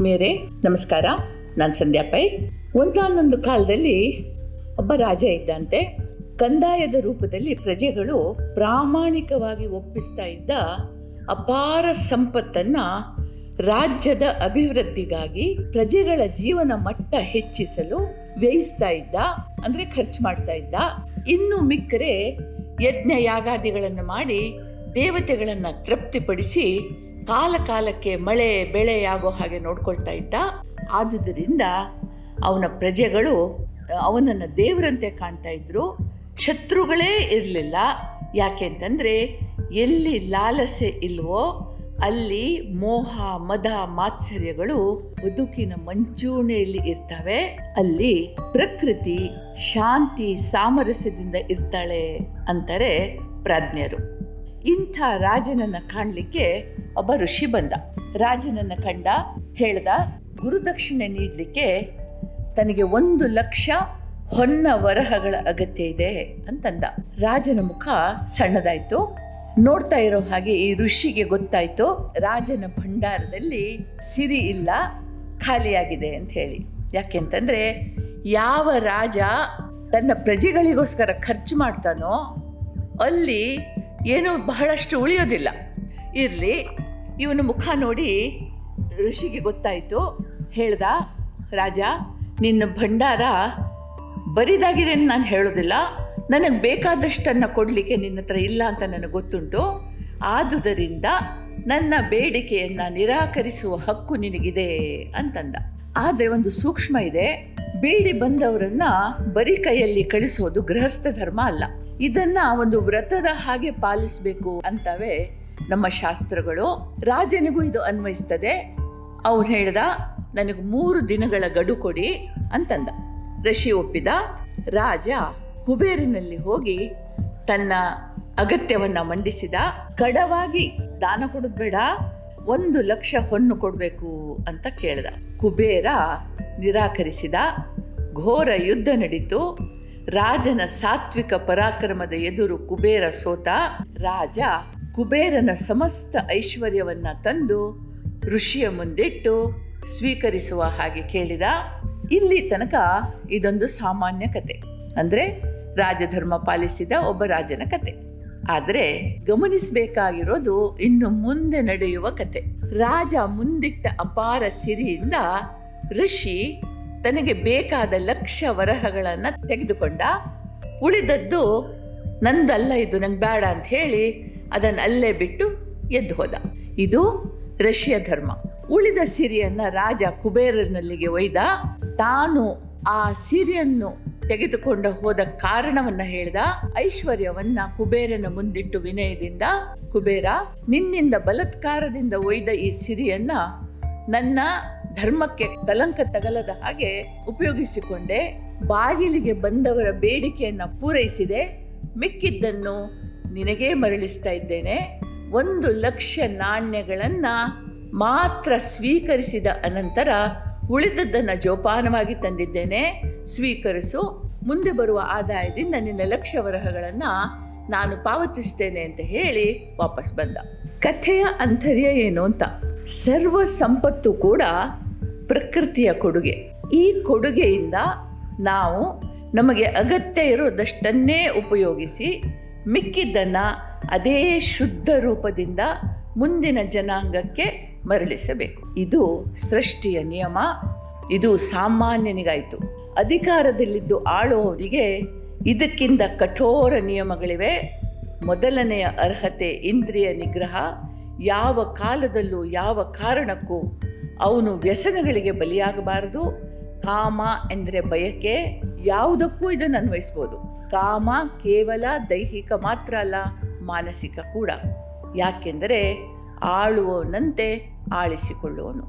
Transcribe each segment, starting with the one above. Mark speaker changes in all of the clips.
Speaker 1: ಆತ್ಮೀಯರೇ, ನಮಸ್ಕಾರ. ನಾನು ಸಂಧ್ಯಾ ಪೈ. ಒಂದಾನೊಂದು ಕಾಲದಲ್ಲಿ ಒಬ್ಬ ರಾಜ ಇದ್ದಂತೆ, ಕಂದಾಯದ ರೂಪದಲ್ಲಿ ಪ್ರಜೆಗಳು ಪ್ರಾಮಾಣಿಕವಾಗಿ ಒಪ್ಪಿಸ್ತಾ ಇದ್ದ ಅಪಾರ ಸಂಪತ್ತನ್ನ ರಾಜ್ಯದ ಅಭಿವೃದ್ಧಿಗಾಗಿ ಪ್ರಜೆಗಳ ಜೀವನ ಮಟ್ಟ ಹೆಚ್ಚಿಸಲು ವ್ಯಯಿಸ್ತಾ ಇದ್ದ, ಅಂದ್ರೆ ಖರ್ಚು ಮಾಡ್ತಾ ಇದ್ದ. ಇನ್ನು ಮಿಕ್ಕರೆ ಯಜ್ಞ ಯಾಗಾದಿಗಳನ್ನು ಮಾಡಿ ದೇವತೆಗಳನ್ನು ತೃಪ್ತಿಪಡಿಸಿ ಕಾಲ ಕಾಲಕ್ಕೆ ಮಳೆ ಬೆಳೆಯಾಗೋ ಹಾಗೆ ನೋಡ್ಕೊಳ್ತಾ ಇದ್ದ. ಆದುದರಿಂದ ಅವನ ಪ್ರಜೆಗಳು, ಅವನನ್ನು ದೇವರಂತೆ ಕಾಣ್ತಾ ಇದ್ರು. ಶತ್ರುಗಳೇ ಇರಲಿಲ್ಲ. ಯಾಕೆ ಅಂತಂದರೆ, ಎಲ್ಲಿ ಲಾಲಸೆ ಇಲ್ವೋ, ಅಲ್ಲಿ ಮೋಹ, ಮದ, ಮಾತ್ಸರ್ಯಗಳು ಬದುಕಿನ ಮಂಚೂಣೆಯಲ್ಲಿ ಇರ್ತವೆ. ಅಲ್ಲಿ ಪ್ರಕೃತಿ ಶಾಂತಿ, ಸಾಮರಸ್ಯದಿಂದ ಇರ್ತಾಳೆ ಅಂತಾರೆ ಪ್ರಾಜ್ಞರು. ಇಂಥ ರಾಜನನ್ನ ಕಾಣಲಿಕ್ಕೆ ಒಬ್ಬ ಋಷಿ ಬಂದ. ರಾಜನನ್ನ ಕಂಡ, ಹೇಳ್ದ ಗುರುದಕ್ಷಿಣೆ ನೀಡಲಿಕ್ಕೆ ತನಗೆ ಒಂದು ಲಕ್ಷ ಹೊನ್ನ ವರಹಗಳ ಅಗತ್ಯ ಇದೆ ಅಂತಂದ. ರಾಜನ ಮುಖ ಸಣ್ಣದಾಯ್ತು. ನೋಡ್ತಾ ಇರೋ ಹಾಗೆ ಈ ಋಷಿಗೆ ಗೊತ್ತಾಯ್ತು, ರಾಜನ ಭಂಡಾರದಲ್ಲಿ ಸಿರಿ ಇಲ್ಲ, ಖಾಲಿಯಾಗಿದೆ ಅಂತ ಹೇಳಿ. ಯಾಕೆಂತಂದ್ರೆ ಯಾವ ರಾಜ ತನ್ನ ಪ್ರಜೆಗಳಿಗೋಸ್ಕರ ಖರ್ಚು ಮಾಡ್ತಾನೋ, ಅಲ್ಲಿ ಏನು ಬಹಳಷ್ಟು ಉಳಿಯೋದಿಲ್ಲ. ಇರಲಿ. ಇವನು ಮುಖ ನೋಡಿ ಋಷಿಗೆ ಗೊತ್ತಾಯಿತು. ಹೇಳ್ದ, ರಾಜ, ನಿನ್ನ ಭಂಡಾರ ಬರಿದಾಗಿದೆ ಅಂತ ನಾನು ಹೇಳೋದಿಲ್ಲ. ನನಗೆ ಬೇಕಾದಷ್ಟನ್ನು ಕೊಡಲಿಕ್ಕೆ ನಿನ್ನ ಹತ್ರ ಇಲ್ಲ ಅಂತ ನನಗೆ ಗೊತ್ತುಂಟು. ಆದುದರಿಂದ ನನ್ನ ಬೇಡಿಕೆಯನ್ನು ನಿರಾಕರಿಸುವ ಹಕ್ಕು ನಿನಗಿದೆ ಅಂತಂದ. ಆದರೆ ಒಂದು ಸೂಕ್ಷ್ಮ ಇದೆ. ಬೇಡಿ ಬಂದವರನ್ನು ಬರಿ ಕೈಯಲ್ಲಿ ಕಳಿಸೋದು ಗೃಹಸ್ಥ ಧರ್ಮ ಅಲ್ಲ. ಇದನ್ನು ಒಂದು ವ್ರತದ ಹಾಗೆ ಪಾಲಿಸಬೇಕು ಅಂತವೇ ನಮ್ಮ ಶಾಸ್ತ್ರಗಳು. ರಾಜನಿಗೂ ಇದು ಅನ್ವಯಿಸ್ತದೆ. ಅವನು ಹೇಳ್ದ, ನನಗೆ ಮೂರು ದಿನಗಳ ಗಡು ಕೊಡಿ ಅಂತಂದ. ಋಷಿ ಒಪ್ಪಿದ, ರಾಜ ಕುಬೇರಿನಲ್ಲಿ ಹೋಗಿ ತನ್ನ ಅಗತ್ಯವನ್ನ ಮಂಡಿಸಿದ. ಕಡವಾಗಿ ದಾನ ಕೊಡೋದು ಬೇಡ, ಒಂದು ಲಕ್ಷ ಹೊನ್ನು ಕೊಡಬೇಕು ಅಂತ ಕೇಳ್ದ. ಕುಬೇರ ನಿರಾಕರಿಸಿದ. ಘೋರ ಯುದ್ಧ ನಡೀತು. ರಾಜನ ಸಾತ್ವಿಕ ಪರಾಕ್ರಮದ ಎದುರು ಕುಬೇರ ಸೋತ, ರಾಜ ಕುಬೇರನ ಸಮಸ್ತ ಐಶ್ವರ್ಯವನ್ನ ತಂದು ಋಷಿಯ ಮುಂದಿಟ್ಟು ಸ್ವೀಕರಿಸುವ ಹಾಗೆ ಕೇಳಿದ, ಇಲ್ಲಿ ತನಕ ಇದೊಂದು ಸಾಮಾನ್ಯ ಕತೆ. ಅಂದ್ರೆ ರಾಜಧರ್ಮ ಪಾಲಿಸಿದ ಒಬ್ಬ ರಾಜನ ಕತೆ. ಆದರೆ ಗಮನಿಸಬೇಕಾಗಿರೋದು ಇನ್ನು ಮುಂದೆ ನಡೆಯುವ ಕತೆ. ರಾಜ ಮುಂದಿಟ್ಟ ಅಪಾರ ಸಿರಿಯಿಂದ ಋಷಿ ತನಗೆ ಬೇಕಾದ ಲಕ್ಷ ವರಹಗಳನ್ನು ತೆಗೆದುಕೊಂಡ, ಉಳಿದದ್ದು ನಂದಲ್ಲ ಇದು ನಂಗೆ ಬೇಡ ಅಂತ ಹೇಳಿ ಅದನ್ನು ಅಲ್ಲೇ ಬಿಟ್ಟು ಎದ್ದು ಹೋದ. ಇದು ರಷ್ಯ ಧರ್ಮ. ಉಳಿದ ಸಿರಿಯನ್ನ ರಾಜ ಕುಬೇರನಲ್ಲಿಗೆ ಒಯ್ದ. ತಾನು ಆ ಸಿರಿಯನ್ನು ತೆಗೆದುಕೊಂಡ ಹೋದ ಕಾರಣವನ್ನ ಹೇಳಿದ. ಐಶ್ವರ್ಯವನ್ನ ಕುಬೇರನ ಮುಂದಿಟ್ಟು ವಿನಯದಿಂದ, ಕುಬೇರ, ನಿನ್ನಿಂದ ಬಲತ್ಕಾರದಿಂದ ಒಯ್ದ ಈ ಸಿರಿಯನ್ನ ನನ್ನ ಧರ್ಮಕ್ಕೆ ಕಲಂಕ ತಗಲದ ಹಾಗೆ ಉಪಯೋಗಿಸಿಕೊಂಡೆ. ಬಾಗಿಲಿಗೆ ಬಂದವರ ಬೇಡಿಕೆಯನ್ನು ಪೂರೈಸಿದೆ. ಮಿಕ್ಕಿದ್ದನ್ನು ನಿನಗೇ ಮರಳಿಸ್ತಾ ಇದ್ದೇನೆ. ಒಂದು ಲಕ್ಷ ನಾಣ್ಯಗಳನ್ನು ಮಾತ್ರ ಸ್ವೀಕರಿಸಿದ ಅನಂತರ ಉಳಿದದ್ದನ್ನು ಜೋಪಾನವಾಗಿ ತಂದಿದ್ದೇನೆ. ಸ್ವೀಕರಿಸು. ಮುಂದೆ ಬರುವ ಆದಾಯದಿಂದ ನಿನ್ನ ಲಕ್ಷ ವರಹಗಳನ್ನು ನಾನು ಪಾವತಿಸ್ತೇನೆ ಅಂತ ಹೇಳಿ ವಾಪಸ್ ಬಂದ. ಕಥೆಯ ಅಂತರ್ಯ ಏನು ಅಂತ. ಸರ್ವ ಸಂಪತ್ತು ಕೂಡ ಪ್ರಕೃತಿಯ ಕೊಡುಗೆ. ಈ ಕೊಡುಗೆಯಿಂದ ನಾವು ನಮಗೆ ಅಗತ್ಯ ಇರೋದಷ್ಟನ್ನೇ ಉಪಯೋಗಿಸಿ ಮಿಕ್ಕಿದ್ದನ್ನು ಅದೇ ಶುದ್ಧ ರೂಪದಿಂದ ಮುಂದಿನ ಜನಾಂಗಕ್ಕೆ ಮರಳಿಸಬೇಕು. ಇದು ಸೃಷ್ಟಿಯ ನಿಯಮ. ಇದು ಸಾಮಾನ್ಯನಿಗಾಯಿತು. ಅಧಿಕಾರದಲ್ಲಿದ್ದು ಆಳುವವರಿಗೆ ಇದಕ್ಕಿಂತ ಕಠೋರ ನಿಯಮಗಳಿವೆ. ಮೊದಲನೆಯ ಅರ್ಹತೆ ಇಂದ್ರಿಯ ನಿಗ್ರಹ. ಯಾವ ಕಾಲದಲ್ಲೂ ಯಾವ ಕಾರಣಕ್ಕೂ ಅವನು ವ್ಯಸನಗಳಿಗೆ ಬಲಿಯಾಗಬಾರದು. ಕಾಮ ಎಂದರೆ ಬಯಕೆ. ಯಾವುದಕ್ಕೂ ಇದನ್ನು ಅನ್ವಯಿಸ್ಬೋದು. ಕಾಮ ಕೇವಲ ದೈಹಿಕ ಮಾತ್ರ ಅಲ್ಲ, ಮಾನಸಿಕ ಕೂಡ. ಯಾಕೆಂದರೆ ಆಳುವವನಂತೆ ಆಳಿಸಿಕೊಳ್ಳುವನು.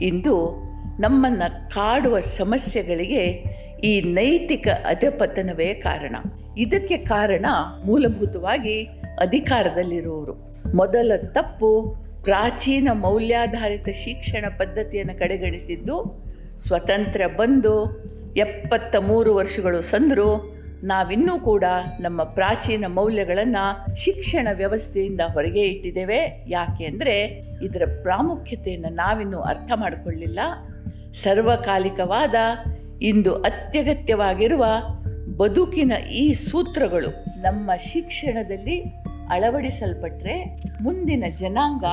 Speaker 1: ಇಂದು ನಮ್ಮನ್ನು ಕಾಡುವ ಸಮಸ್ಯೆಗಳಿಗೆ ಈ ನೈತಿಕ ಅಧಪತನವೇ ಕಾರಣ. ಇದಕ್ಕೆ ಕಾರಣ ಮೂಲಭೂತವಾಗಿ ಅಧಿಕಾರದಲ್ಲಿರುವವರು. ಮೊದಲ ತಪ್ಪು ಪ್ರಾಚೀನ ಮೌಲ್ಯಾಧಾರಿತ ಶಿಕ್ಷಣ ಪದ್ಧತಿಯನ್ನು ಕಡೆಗಣಿಸಿದ್ದು, ಸ್ವತಂತ್ರ ಬಂದು ಎಪ್ಪತ್ತ ಮೂರು ವರ್ಷಗಳು ಸಂದರು ನಾವಿನ್ನೂ ಕೂಡ ನಮ್ಮ ಪ್ರಾಚೀನ ಮೌಲ್ಯಗಳನ್ನು ಶಿಕ್ಷಣ ವ್ಯವಸ್ಥೆಯಿಂದ ಹೊರಗೆ ಇಟ್ಟಿದ್ದೇವೆ. ಯಾಕೆ ಅಂದರೆ ಇದರ ಪ್ರಾಮುಖ್ಯತೆಯನ್ನು ನಾವಿನ್ನೂ ಅರ್ಥ ಮಾಡಿಕೊಳ್ಳಿಲ್ಲ. ಸರ್ವಕಾಲಿಕವಾದ, ಇಂದು ಅತ್ಯಗತ್ಯವಾಗಿರುವ ಬದುಕಿನ ಈ ಸೂತ್ರಗಳು ನಮ್ಮ ಶಿಕ್ಷಣದಲ್ಲಿ ಅಳವಡಿಸಲ್ಪಟ್ಟರೆ ಮುಂದಿನ ಜನಾಂಗ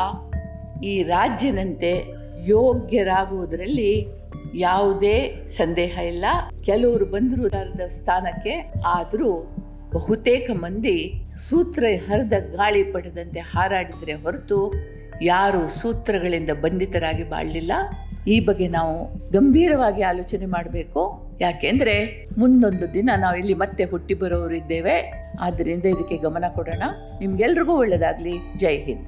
Speaker 1: ಈ ರಾಜ್ಯನಂತೆ ಯೋಗ್ಯರಾಗುವುದರಲ್ಲಿ ಯಾವುದೇ ಸಂದೇಹ ಇಲ್ಲ. ಕೆಲವರು ಬಂದರು ಸ್ಥಾನಕ್ಕೆ, ಆದರೂ ಬಹುತೇಕ ಮಂದಿ ಸೂತ್ರ ಹರಿದ ಗಾಳಿ ಪಡೆದಂತೆ ಹಾರಾಡಿದರೆ ಹೊರತು ಯಾರು ಸೂತ್ರಗಳಿಂದ ಬಂಧಿತರಾಗಿ ಬಾಳಲಿಲ್ಲ. ಈ ಬಗ್ಗೆ ನಾವು ಗಂಭೀರವಾಗಿ ಆಲೋಚನೆ ಮಾಡಬೇಕು. ಯಾಕೆಂದ್ರೆ ಮುಂದೊಂದು ದಿನ ನಾವು ಇಲ್ಲಿ ಮತ್ತೆ ಹುಟ್ಟಿ ಬರೋರು ಇದ್ದೇವೆ ಆದ್ದರಿಂದ ಇದಕ್ಕೆ ಗಮನ ಕೊಡೋಣ. ನಿಮ್ಗೆಲ್ರಿಗೂ ಒಳ್ಳೆಯದಾಗಲಿ ಜೈ ಹಿಂದ್.